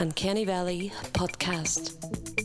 Uncanny Valley podcast.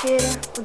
Teixeira, o